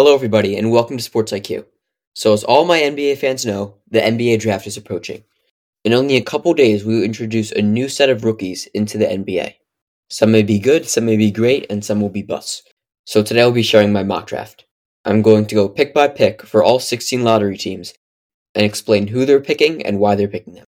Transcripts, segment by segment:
Hello, everybody, and welcome to Sports IQ. So, as all my NBA fans know, the NBA draft is approaching. In only a couple days, we will introduce a new set of rookies into the NBA. Some may be good, some may be great, and some will be busts. So, today I'll be sharing my mock draft. I'm going to go pick by pick for all 16 lottery teams and explain who they're picking and why they're picking them.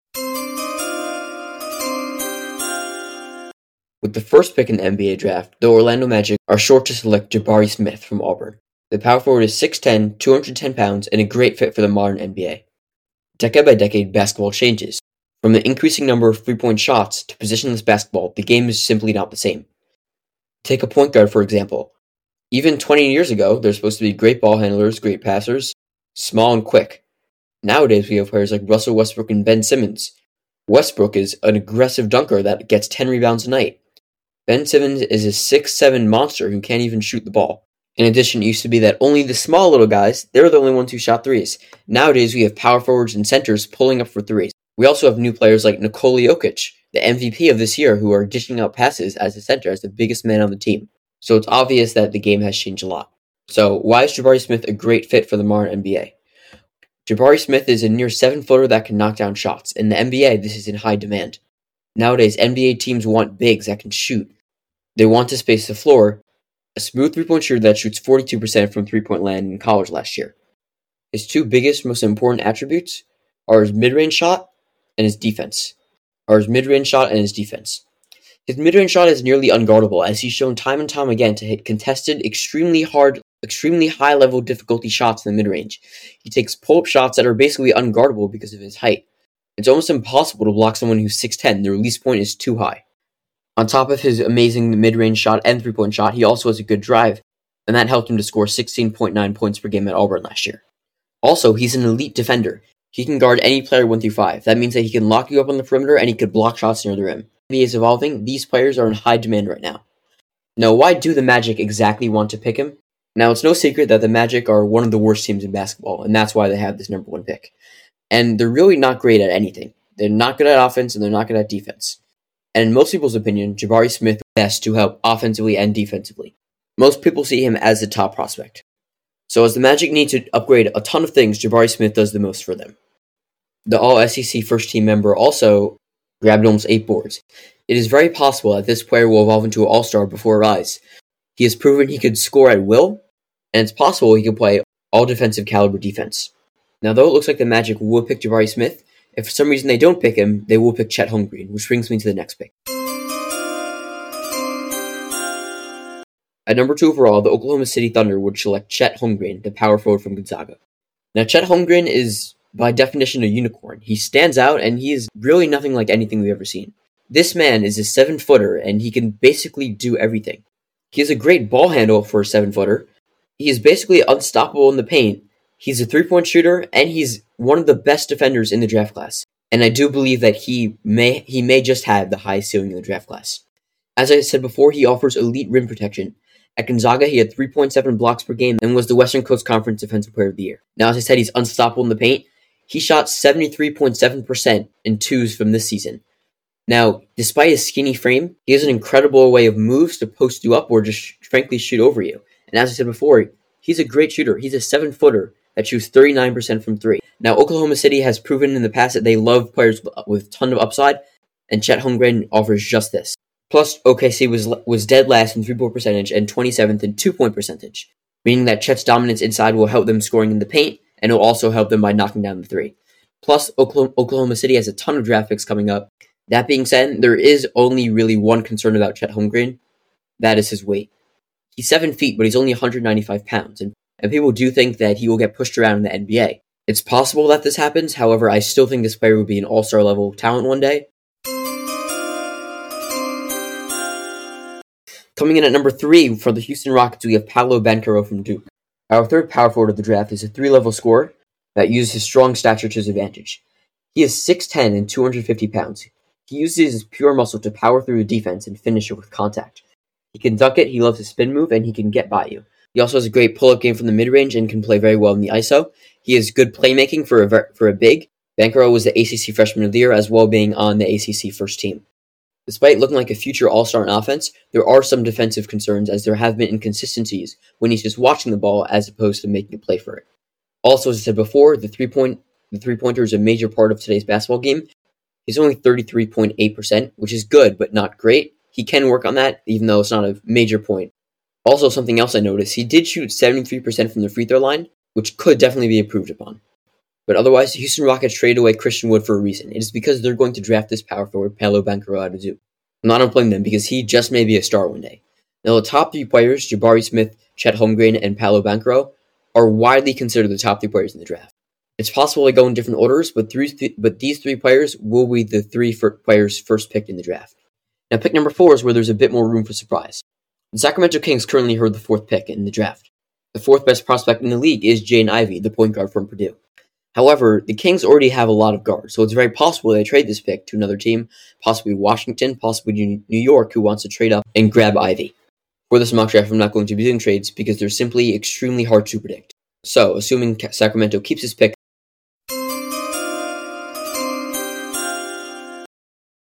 With the first pick in the NBA draft, the Orlando Magic are short to select Jabari Smith from Auburn. The power forward is 6'10, 210 pounds, and a great fit for the modern NBA. Decade by decade, basketball changes. From the increasing number of three point shots to positionless basketball, the game is simply not the same. Take a point guard, for example. Even 20 years ago, they're supposed to be great ball handlers, great passers, small and quick. Nowadays, we have players like Russell Westbrook and Ben Simmons. Westbrook is an aggressive dunker that gets 10 rebounds a night. Ben Simmons is a six-seven monster who can't even shoot the ball. In addition, it used to be that only the small little guys, they were the only ones who shot threes. Nowadays, we have power forwards and centers pulling up for threes. We also have new players like Nikola Jokic, the MVP of this year, who are dishing out passes as a center, as the biggest man on the team. So it's obvious that the game has changed a lot. So why is Jabari Smith a great fit for the modern NBA? Jabari Smith is a near seven footer that can knock down shots. In the NBA, this is in high demand. Nowadays, NBA teams want bigs that can shoot. They want to space the floor, a smooth three point shooter that shoots 42% from three point land in college last year. His two biggest, most important attributes are his mid range shot and his defense. Are his mid range shot and his defense. His mid range shot is nearly unguardable, as he's shown time and time again to hit contested, extremely hard, extremely high level difficulty shots in the mid range. He takes pull up shots that are basically unguardable because of his height. It's almost impossible to block someone who's 6'10, the release point is too high. On top of his amazing mid range shot and three point shot, he also has a good drive, and that helped him to score 16.9 points per game at Auburn last year. Also, he's an elite defender. He can guard any player 1 through 5. That means that he can lock you up on the perimeter and he could block shots near the rim. NBA is evolving, these players are in high demand right now. Now, why do the Magic exactly want to pick him? Now, it's no secret that the Magic are one of the worst teams in basketball, and that's why they have this number one pick. And they're really not great at anything. They're not good at offense and they're not good at defense and in most people's opinion, Jabari Smith best to help offensively and defensively. Most people see him as the top prospect. So as the Magic need to upgrade a ton of things, Jabari Smith does the most for them. The All SEC first team member also grabbed almost eight boards. It is very possible that this player will evolve into an all star before eyes. He has proven he could score at will, and it's possible he could play all defensive caliber defense. Now, though it looks like the Magic will pick Jabari Smith, if for some reason they don't pick him, they will pick Chet Holmgren, which brings me to the next pick. At number two overall, the Oklahoma City Thunder would select Chet Holmgren, the power forward from Gonzaga. Now, Chet Holmgren is, by definition, a unicorn. He stands out, and he is really nothing like anything we've ever seen. This man is a seven footer, and he can basically do everything. He has a great ball handle for a seven footer. He is basically unstoppable in the paint, He's a three point shooter, and he's one of the best defenders in the draft class. And I do believe that he may he may just have the highest ceiling in the draft class. As I said before, he offers elite rim protection. At Gonzaga, he had 3.7 blocks per game and was the Western Coast Conference Defensive Player of the Year. Now, as I said, he's unstoppable in the paint. He shot 73.7% in twos from this season. Now, despite his skinny frame, he has an incredible way of moves to post you up or just frankly shoot over you. And as I said before, he's a great shooter. He's a seven footer that shoots 39% from three. Now, Oklahoma City has proven in the past that they love players with ton of upside, and Chet Holmgren offers just this. Plus, OKC was was dead last in three point percentage and 27th in two point percentage, meaning that Chet's dominance inside will help them scoring in the paint, and it will also help them by knocking down the three. Plus, Oklahoma City has a ton of draft picks coming up. That being said, there is only really one concern about Chet Holmgren. That is his weight. He's seven feet, but he's only 195 pounds, and and people do think that he will get pushed around in the NBA. It's possible that this happens, however, I still think this player will be an all star level talent one day. Coming in at number three for the Houston Rockets, we have Paolo Banchero from Duke. Our third power forward of the draft is a three level scorer that uses his strong stature to his advantage. He is 6'10 and 250 pounds. He uses his pure muscle to power through the defense and finish it with contact. He can duck it, he loves his spin move, and he can get by you. He also has a great pull-up game from the mid-range and can play very well in the ISO. He has good playmaking for a for a big. Banchero was the ACC Freshman of the Year as well, being on the ACC first team. Despite looking like a future all star in offense, there are some defensive concerns as there have been inconsistencies when he's just watching the ball as opposed to making a play for it. Also, as I said before, the three point the three pointer is a major part of today's basketball game. He's only 33.8%, which is good, but not great. He can work on that, even though it's not a major point. Also, something else I noticed, he did shoot 73% from the free throw line, which could definitely be improved upon. But otherwise, the Houston Rockets traded away Christian Wood for a reason. It is because they're going to draft this power forward, Paolo Banchero out of Duke. I'm not unplugging them because he just may be a star one day. Now, the top three players, Jabari Smith, Chet Holmgren, and Paolo Banchero, are widely considered the top three players in the draft. It's possible they go in different orders, but, three, th- but these three players will be the three players first picked in the draft. Now, pick number four is where there's a bit more room for surprise. The Sacramento Kings currently hold the fourth pick in the draft. The fourth best prospect in the league is Jaden Ivey, the point guard from Purdue. However, the Kings already have a lot of guards, so it's very possible they trade this pick to another team, possibly Washington, possibly New York, who wants to trade up and grab Ivey. For this mock draft, I'm not going to be doing trades because they're simply extremely hard to predict. So, assuming Sacramento keeps this pick,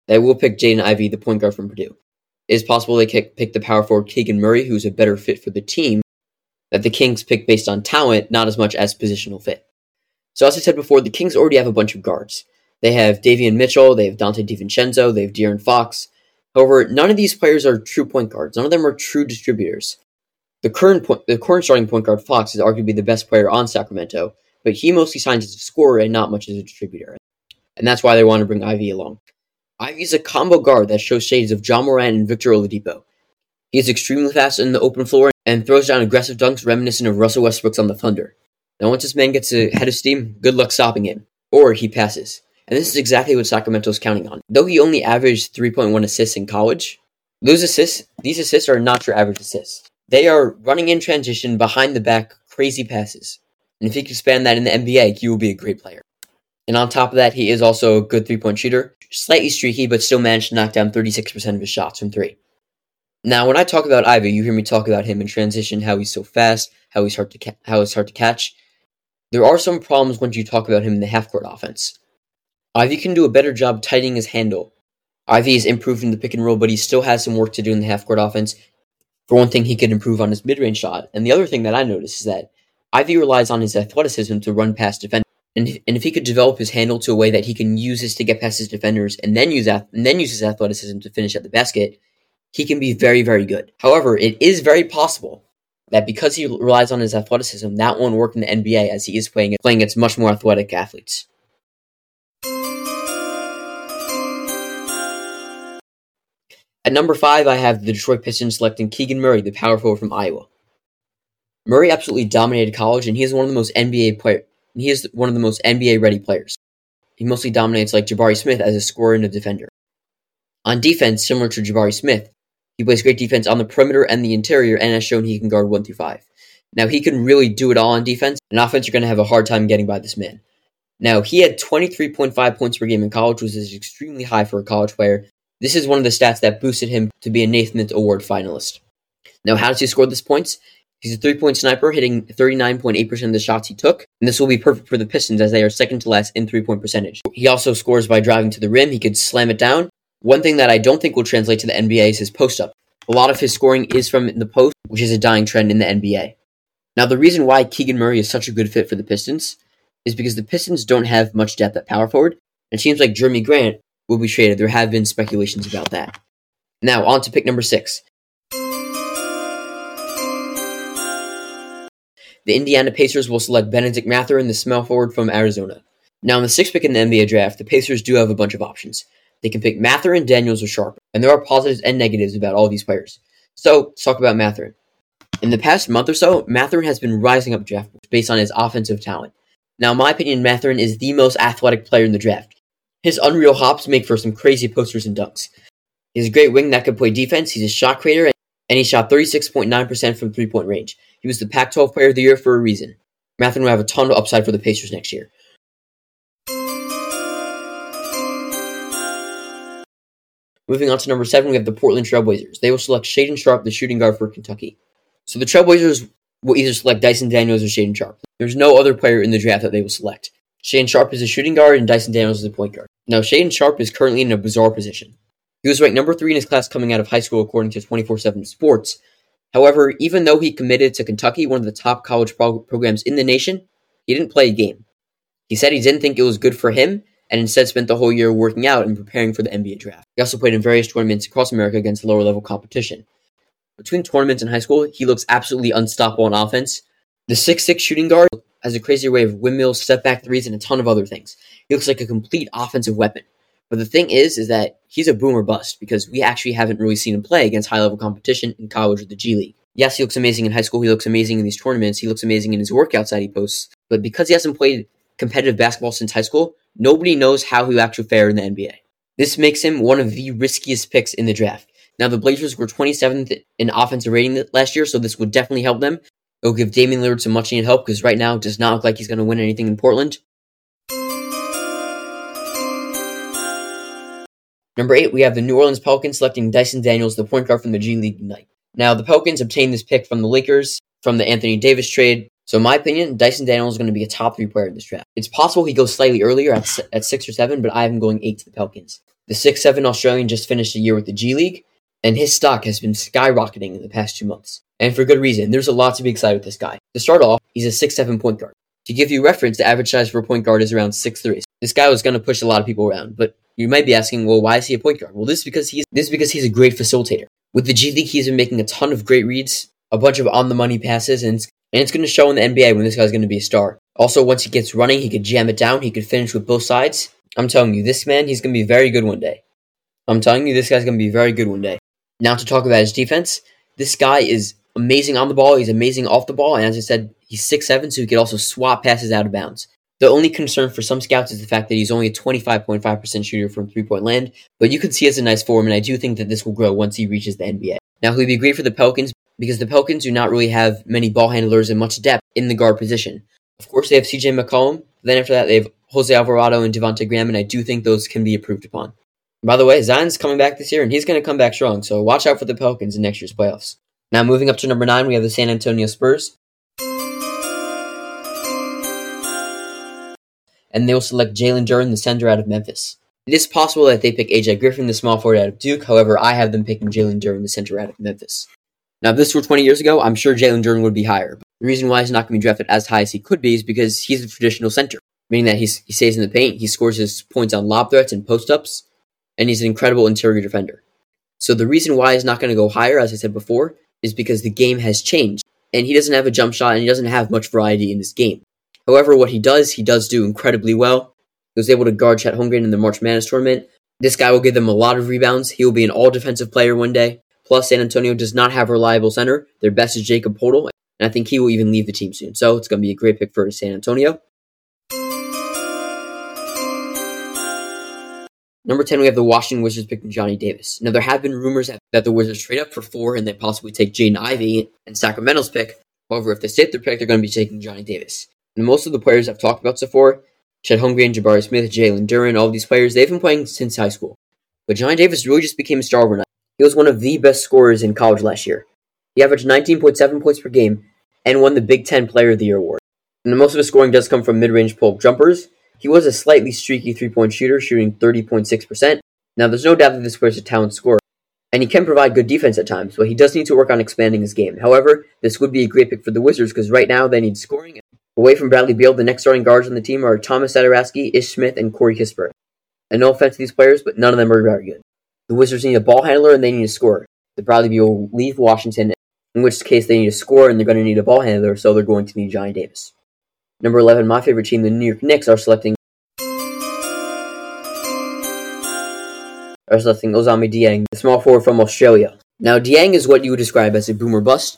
they will pick Jaden Ivey, the point guard from Purdue. It is possible they pick the power forward Keegan Murray, who's a better fit for the team, that the Kings pick based on talent, not as much as positional fit. So as I said before, the Kings already have a bunch of guards. They have Davion Mitchell, they have Donte DiVincenzo, they have De'Aaron Fox. However, none of these players are true point guards. None of them are true distributors. The current point, the current starting point guard Fox is arguably the best player on Sacramento, but he mostly signs as a scorer and not much as a distributor. And that's why they want to bring Ivey along. Ivey is a combo guard that shows shades of Ja Morant and Victor Oladipo. He is extremely fast in the open floor and throws down aggressive dunks reminiscent of Russell Westbrook's on the Thunder. Now, once this man gets a head of steam, good luck stopping him. Or he passes. And this is exactly what Sacramento is counting on. Though he only averaged 3.1 assists in college, those assists, these assists are not your average assists. They are running in transition, behind the back, crazy passes. And if he can expand that in the NBA, he will be a great player. And on top of that, he is also a good three point shooter. Slightly streaky, but still managed to knock down 36% of his shots from three. Now, when I talk about Ivey, you hear me talk about him in transition, how he's so fast, how he's hard to ca- how he's hard to catch. There are some problems when you talk about him in the half court offense. Ivey can do a better job tightening his handle. Ivey is improved in the pick and roll, but he still has some work to do in the half court offense. For one thing, he could improve on his mid range shot. And the other thing that I noticed is that Ivey relies on his athleticism to run past defenders. And if, and if he could develop his handle to a way that he can use this to get past his defenders and then use and then use his athleticism to finish at the basket, he can be very, very good. However, it is very possible that because he relies on his athleticism, that won't work in the NBA as he is playing playing against much more athletic athletes. At number five, I have the Detroit Pistons selecting Keegan Murray, the power forward from Iowa. Murray absolutely dominated college, and he is one of the most NBA player. He is one of the most NBA ready players. He mostly dominates like Jabari Smith as a scorer and a defender. On defense, similar to Jabari Smith, he plays great defense on the perimeter and the interior, and has shown he can guard one through five. Now he can really do it all on defense. and offense, you're going to have a hard time getting by this man. Now he had 23.5 points per game in college, which is extremely high for a college player. This is one of the stats that boosted him to be a Naismith Award finalist. Now, how does he score these points? He's a three-point sniper, hitting 39.8% of the shots he took, and this will be perfect for the Pistons as they are second to last in three-point percentage. He also scores by driving to the rim. He could slam it down, one thing that I don't think will translate to the NBA is his post up. A lot of his scoring is from the post, which is a dying trend in the NBA. Now, the reason why Keegan Murray is such a good fit for the Pistons is because the Pistons don't have much depth at power forward, and it seems like Jerami Grant will be traded. There have been speculations about that. Now, on to pick number six. The Indiana Pacers will select Bennedict Mathurin, the small forward from Arizona. Now, in the sixth pick in the NBA draft, the Pacers do have a bunch of options. They can pick Mathurin, Daniels, or Sharpe, and there are positives and negatives about all these players. So, let's talk about Mathurin. In the past month or so, Mathurin has been rising up draft based on his offensive talent. Now, in my opinion, Mathurin is the most athletic player in the draft. His unreal hops make for some crazy posters and dunks. He's a great wing that can play defense, he's a shot creator, and he shot 36.9% from three point range. He was the Pac 12 Player of the Year for a reason. Mathurin will have a ton of upside for the Pacers next year. Moving on to number seven, we have the Portland Trailblazers. They will select Shaedon Sharpe, the shooting guard for Kentucky. So the Trailblazers will either select Dyson Daniels or Shaedon Sharpe. There's no other player in the draft that they will select. Shaedon Sharpe is a shooting guard and Dyson Daniels is a point guard. Now, Shaedon Sharpe is currently in a bizarre position. He was ranked number three in his class coming out of high school according to 24 7 Sports. However, even though he committed to Kentucky, one of the top college pro- programs in the nation, he didn't play a game. He said he didn't think it was good for him and instead spent the whole year working out and preparing for the NBA draft. He also played in various tournaments across America against lower level competition. Between tournaments and high school, he looks absolutely unstoppable on offense. The 6'6 shooting guard has a crazy array of windmills, step back threes, and a ton of other things. He looks like a complete offensive weapon. But the thing is, is that he's a boomer bust because we actually haven't really seen him play against high level competition in college or the G League. Yes, he looks amazing in high school. He looks amazing in these tournaments. He looks amazing in his workouts that he posts. But because he hasn't played competitive basketball since high school, nobody knows how he will actually fare in the NBA. This makes him one of the riskiest picks in the draft. Now, the Blazers were 27th in offensive rating last year, so this would definitely help them. It will give Damian Lillard some much needed help because right now it does not look like he's going to win anything in Portland. Number eight, we have the New Orleans Pelicans selecting Dyson Daniels, the point guard from the G League Ignite. Now, the Pelicans obtained this pick from the Lakers from the Anthony Davis trade. So, in my opinion, Dyson Daniels is going to be a top three player in this draft. It's possible he goes slightly earlier at, at six or seven, but I him going eight to the Pelicans. The six-seven Australian just finished a year with the G League, and his stock has been skyrocketing in the past two months. And for good reason. There's a lot to be excited with this guy. To start off, he's a six-seven point guard. To give you reference, the average size for a point guard is around six three. This guy was going to push a lot of people around, but you might be asking, well, why is he a point guard? Well, this is because he's this is because he's a great facilitator. With the G League, he's been making a ton of great reads, a bunch of on the money passes, and it's, and it's going to show in the NBA when this guy's going to be a star. Also, once he gets running, he could jam it down. He could finish with both sides. I'm telling you, this man, he's going to be very good one day. I'm telling you, this guy's going to be very good one day. Now to talk about his defense, this guy is amazing on the ball. He's amazing off the ball, and as I said, he's six seven, so he could also swap passes out of bounds. The only concern for some scouts is the fact that he's only a 25.5% shooter from three point land, but you can see as a nice form, and I do think that this will grow once he reaches the NBA. Now, he'd be great for the Pelicans because the Pelicans do not really have many ball handlers and much depth in the guard position. Of course, they have CJ McCollum, then after that, they have Jose Alvarado and Devonte Graham, and I do think those can be improved upon. By the way, Zion's coming back this year, and he's going to come back strong, so watch out for the Pelicans in next year's playoffs. Now, moving up to number nine, we have the San Antonio Spurs. And they'll select Jalen Duren, the center out of Memphis. It is possible that they pick AJ Griffin, the small forward out of Duke. However, I have them picking Jalen Duren, the center out of Memphis. Now, if this were 20 years ago, I'm sure Jalen Duren would be higher. But the reason why he's not going to be drafted as high as he could be is because he's a traditional center, meaning that he's, he stays in the paint, he scores his points on lob threats and post ups, and he's an incredible interior defender. So the reason why he's not going to go higher, as I said before, is because the game has changed, and he doesn't have a jump shot, and he doesn't have much variety in this game. However, what he does, he does do incredibly well. He was able to guard Chet Holmgren in the March Madness tournament. This guy will give them a lot of rebounds. He will be an all defensive player one day. Plus, San Antonio does not have a reliable center. Their best is Jakob Poeltl, and I think he will even leave the team soon. So it's going to be a great pick for San Antonio. Number 10, we have the Washington Wizards picking Johnny Davis. Now, there have been rumors that the Wizards trade up for four and they possibly take Jaden Ivey and Sacramento's pick. However, if they take their pick, they're going to be taking Johnny Davis. Most of the players I've talked about so far, Chet Holmgren, Jabari Smith, Jalen Duren, all these players, they've been playing since high school. But John Davis really just became a star overnight. He was one of the best scorers in college last year. He averaged 19.7 points per game and won the Big Ten Player of the Year award. And most of his scoring does come from mid-range pull-up jumpers. He was a slightly streaky three-point shooter, shooting 30.6%. Now, there's no doubt that this player is a talent scorer, and he can provide good defense at times, but he does need to work on expanding his game. However, this would be a great pick for the Wizards because right now they need scoring Away from Bradley Beal, the next starting guards on the team are Thomas Satoransky, Ish Smith, and Corey Kispert. And no offense to these players, but none of them are very good. The Wizards need a ball handler and they need a scorer. The Bradley Beal will leave Washington, in which case they need a scorer and they're going to need a ball handler, so they're going to need Johnny Davis. Number 11, my favorite team, the New York Knicks, are selecting are selecting Ousmane Dieng, the small forward from Australia. Now, Dieng is what you would describe as a boomer bust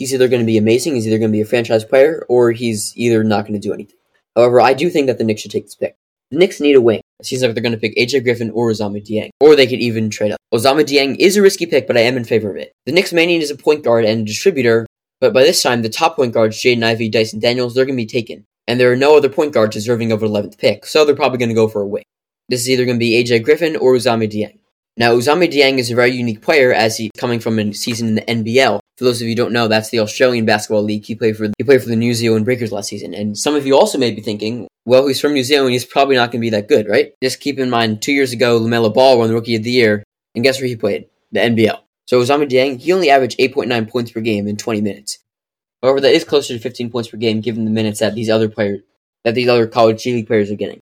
he's either going to be amazing, he's either going to be a franchise player, or he's either not going to do anything. However, I do think that the Knicks should take this pick. The Knicks need a wing. It seems like they're going to pick AJ Griffin or Ousmane Dieng, or they could even trade up. Ousmane Dieng is a risky pick, but I am in favor of it. The Knicks may need is a point guard and a distributor, but by this time, the top point guards, Jaden Ivey, Dyson Daniels, they're going to be taken. And there are no other point guards deserving of an 11th pick, so they're probably going to go for a wing. This is either going to be AJ Griffin or Ousmane Dieng. Now, Ousmane Dieng is a very unique player as he's coming from a season in the NBL. For those of you who don't know, that's the Australian Basketball League. He played for he played for the New Zealand Breakers last season. And some of you also may be thinking, well, he's from New Zealand. He's probably not going to be that good, right? Just keep in mind, two years ago, LaMelo Ball won the Rookie of the Year, And guess where he played? The NBL. So Ousmane Dieng, he only averaged 8.9 points per game in 20 minutes. However, that is closer to 15 points per game given the minutes that these other players, that these other college G League players are getting.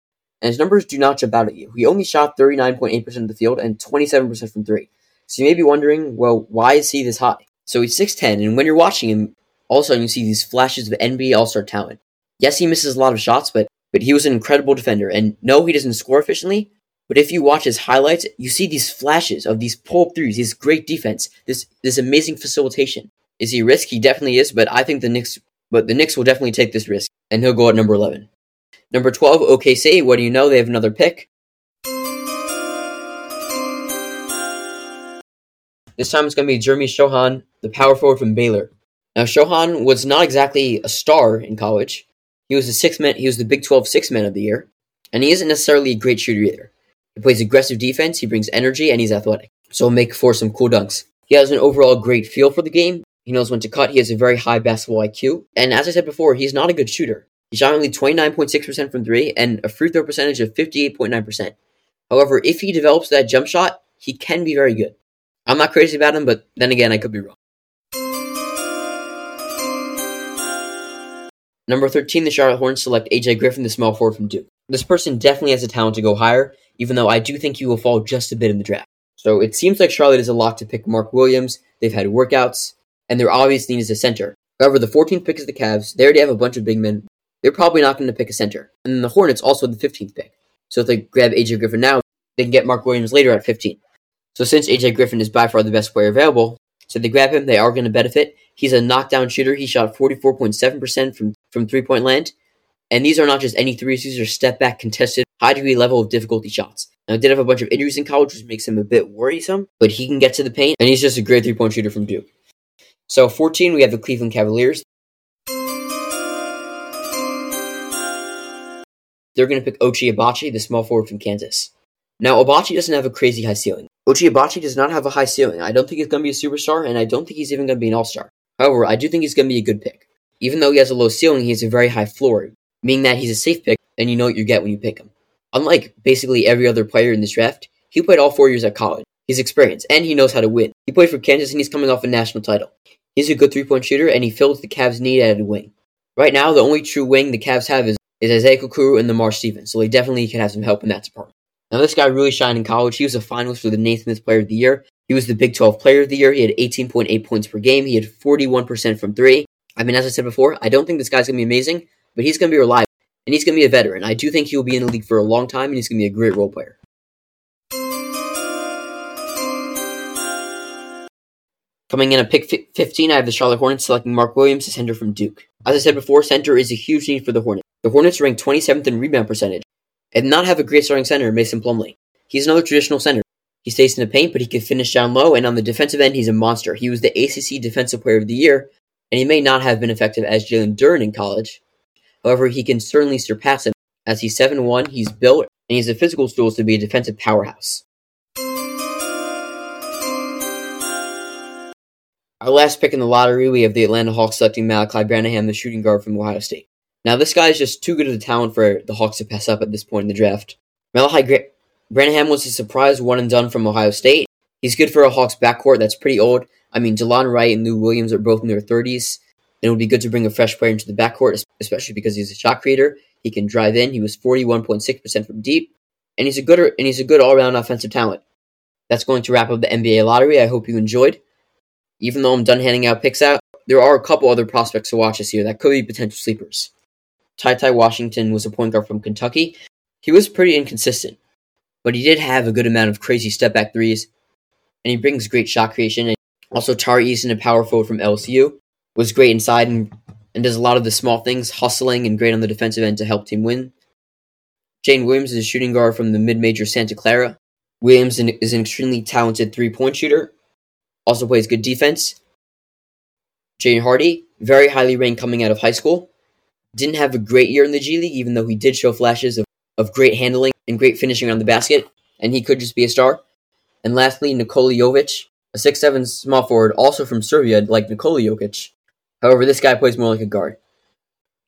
And his numbers do not jump out at you. He only shot 39.8% of the field and 27% from three. So you may be wondering, well, why is he this high? So he's 6'10, and when you're watching him, all of a sudden you see these flashes of NBA All Star talent. Yes, he misses a lot of shots, but but he was an incredible defender. And no, he doesn't score efficiently. But if you watch his highlights, you see these flashes of these pull throughs, his great defense, this this amazing facilitation. Is he a risk? He definitely is. But I think the Knicks, but the Knicks will definitely take this risk, and he'll go at number eleven. Number twelve, OKC. What do you know? They have another pick. This time it's going to be Jeremy Sochan, the power forward from Baylor. Now Sochan was not exactly a star in college. He was the six man. He was the Big 12 six man of the year, and he isn't necessarily a great shooter either. He plays aggressive defense. He brings energy, and he's athletic. So he'll make for some cool dunks. He has an overall great feel for the game. He knows when to cut. He has a very high basketball IQ. And as I said before, he's not a good shooter. He shot only 29.6% from three and a free throw percentage of 58.9%. However, if he develops that jump shot, he can be very good. I'm not crazy about him, but then again, I could be wrong. Number 13, the Charlotte Hornets select AJ Griffin, the small forward from Duke. This person definitely has the talent to go higher, even though I do think he will fall just a bit in the draft. So it seems like Charlotte is a lock to pick Mark Williams. They've had workouts, and their obvious need is a center. However, the 14th pick is the Cavs. They already have a bunch of big men. They're probably not going to pick a center. And then the Hornets also the 15th pick. So if they grab AJ Griffin now, they can get Mark Williams later at 15. So since AJ Griffin is by far the best player available, so they grab him, they are going to benefit. He's a knockdown shooter. He shot 44.7% from, from three point land. And these are not just any threes, these are step back, contested, high degree level of difficulty shots. Now, he did have a bunch of injuries in college, which makes him a bit worrisome, but he can get to the paint, and he's just a great three point shooter from Duke. So, 14, we have the Cleveland Cavaliers. They're going to pick Ochai Agbaji, the small forward from Kansas. Now, Agbaji doesn't have a crazy high ceiling. Ochai Agbaji does not have a high ceiling. I don't think he's going to be a superstar, and I don't think he's even going to be an all star. However, I do think he's going to be a good pick. Even though he has a low ceiling, he has a very high floor, meaning that he's a safe pick, and you know what you get when you pick him. Unlike basically every other player in this draft, he played all four years at college. He's experienced, and he knows how to win. He played for Kansas, and he's coming off a national title. He's a good three point shooter, and he fills the Cavs' need at a wing. Right now, the only true wing the Cavs have is, is Isaiah Okoro and Lamar Stevens, so they definitely can have some help in that department. Now, this guy really shined in college. He was a finalist for the Naismith Player of the Year. He was the Big 12 Player of the Year. He had 18.8 points per game. He had 41% from three. I mean, as I said before, I don't think this guy's going to be amazing, but he's going to be reliable. And he's going to be a veteran. I do think he will be in the league for a long time, and he's going to be a great role player. Coming in at pick 15, I have the Charlotte Hornets selecting Mark Williams, a center from Duke. As I said before, center is a huge need for the Hornets. The Hornets rank 27th in rebound percentage, and not have a great starting center, Mason Plumlee. He's another traditional center. He stays in the paint, but he can finish down low, and on the defensive end, he's a monster. He was the ACC Defensive Player of the Year, and he may not have been effective as Jalen Duren in college. However, he can certainly surpass him, as he's 7'1, he's built, and he has the physical tools to be a defensive powerhouse. Our last pick in the lottery, we have the Atlanta Hawks selecting Malachi Branham, the shooting guard from Ohio State. Now, this guy is just too good of a talent for the Hawks to pass up at this point in the draft. Malachi Gra- Branham was a surprise one and done from Ohio State. He's good for a Hawks backcourt that's pretty old. I mean, Delon Wright and Lou Williams are both in their 30s. And it would be good to bring a fresh player into the backcourt, especially because he's a shot creator. He can drive in. He was 41.6% from deep. And he's a good and he's a good all-around offensive talent. That's going to wrap up the NBA lottery. I hope you enjoyed even though I'm done handing out picks out, there are a couple other prospects to watch this year that could be potential sleepers. Ty Ty Washington was a point guard from Kentucky. He was pretty inconsistent, but he did have a good amount of crazy step back threes, and he brings great shot creation. And also, Tari Eason, a power forward from LSU, was great inside and, and does a lot of the small things, hustling and great on the defensive end to help team win. Jane Williams is a shooting guard from the mid major Santa Clara. Williams is an extremely talented three point shooter also plays good defense. Jane Hardy, very highly ranked coming out of high school. Didn't have a great year in the G League, even though he did show flashes of, of great handling and great finishing around the basket, and he could just be a star. And lastly, Nikola Jovic, a 6'7 small forward, also from Serbia, like Nikola Jokic. However, this guy plays more like a guard.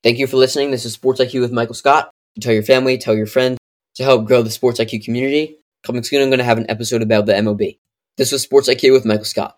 Thank you for listening. This is Sports IQ with Michael Scott. Tell your family, tell your friends to help grow the Sports IQ community. Coming soon, I'm going to have an episode about the MOB. This was Sports IQ with Michael Scott.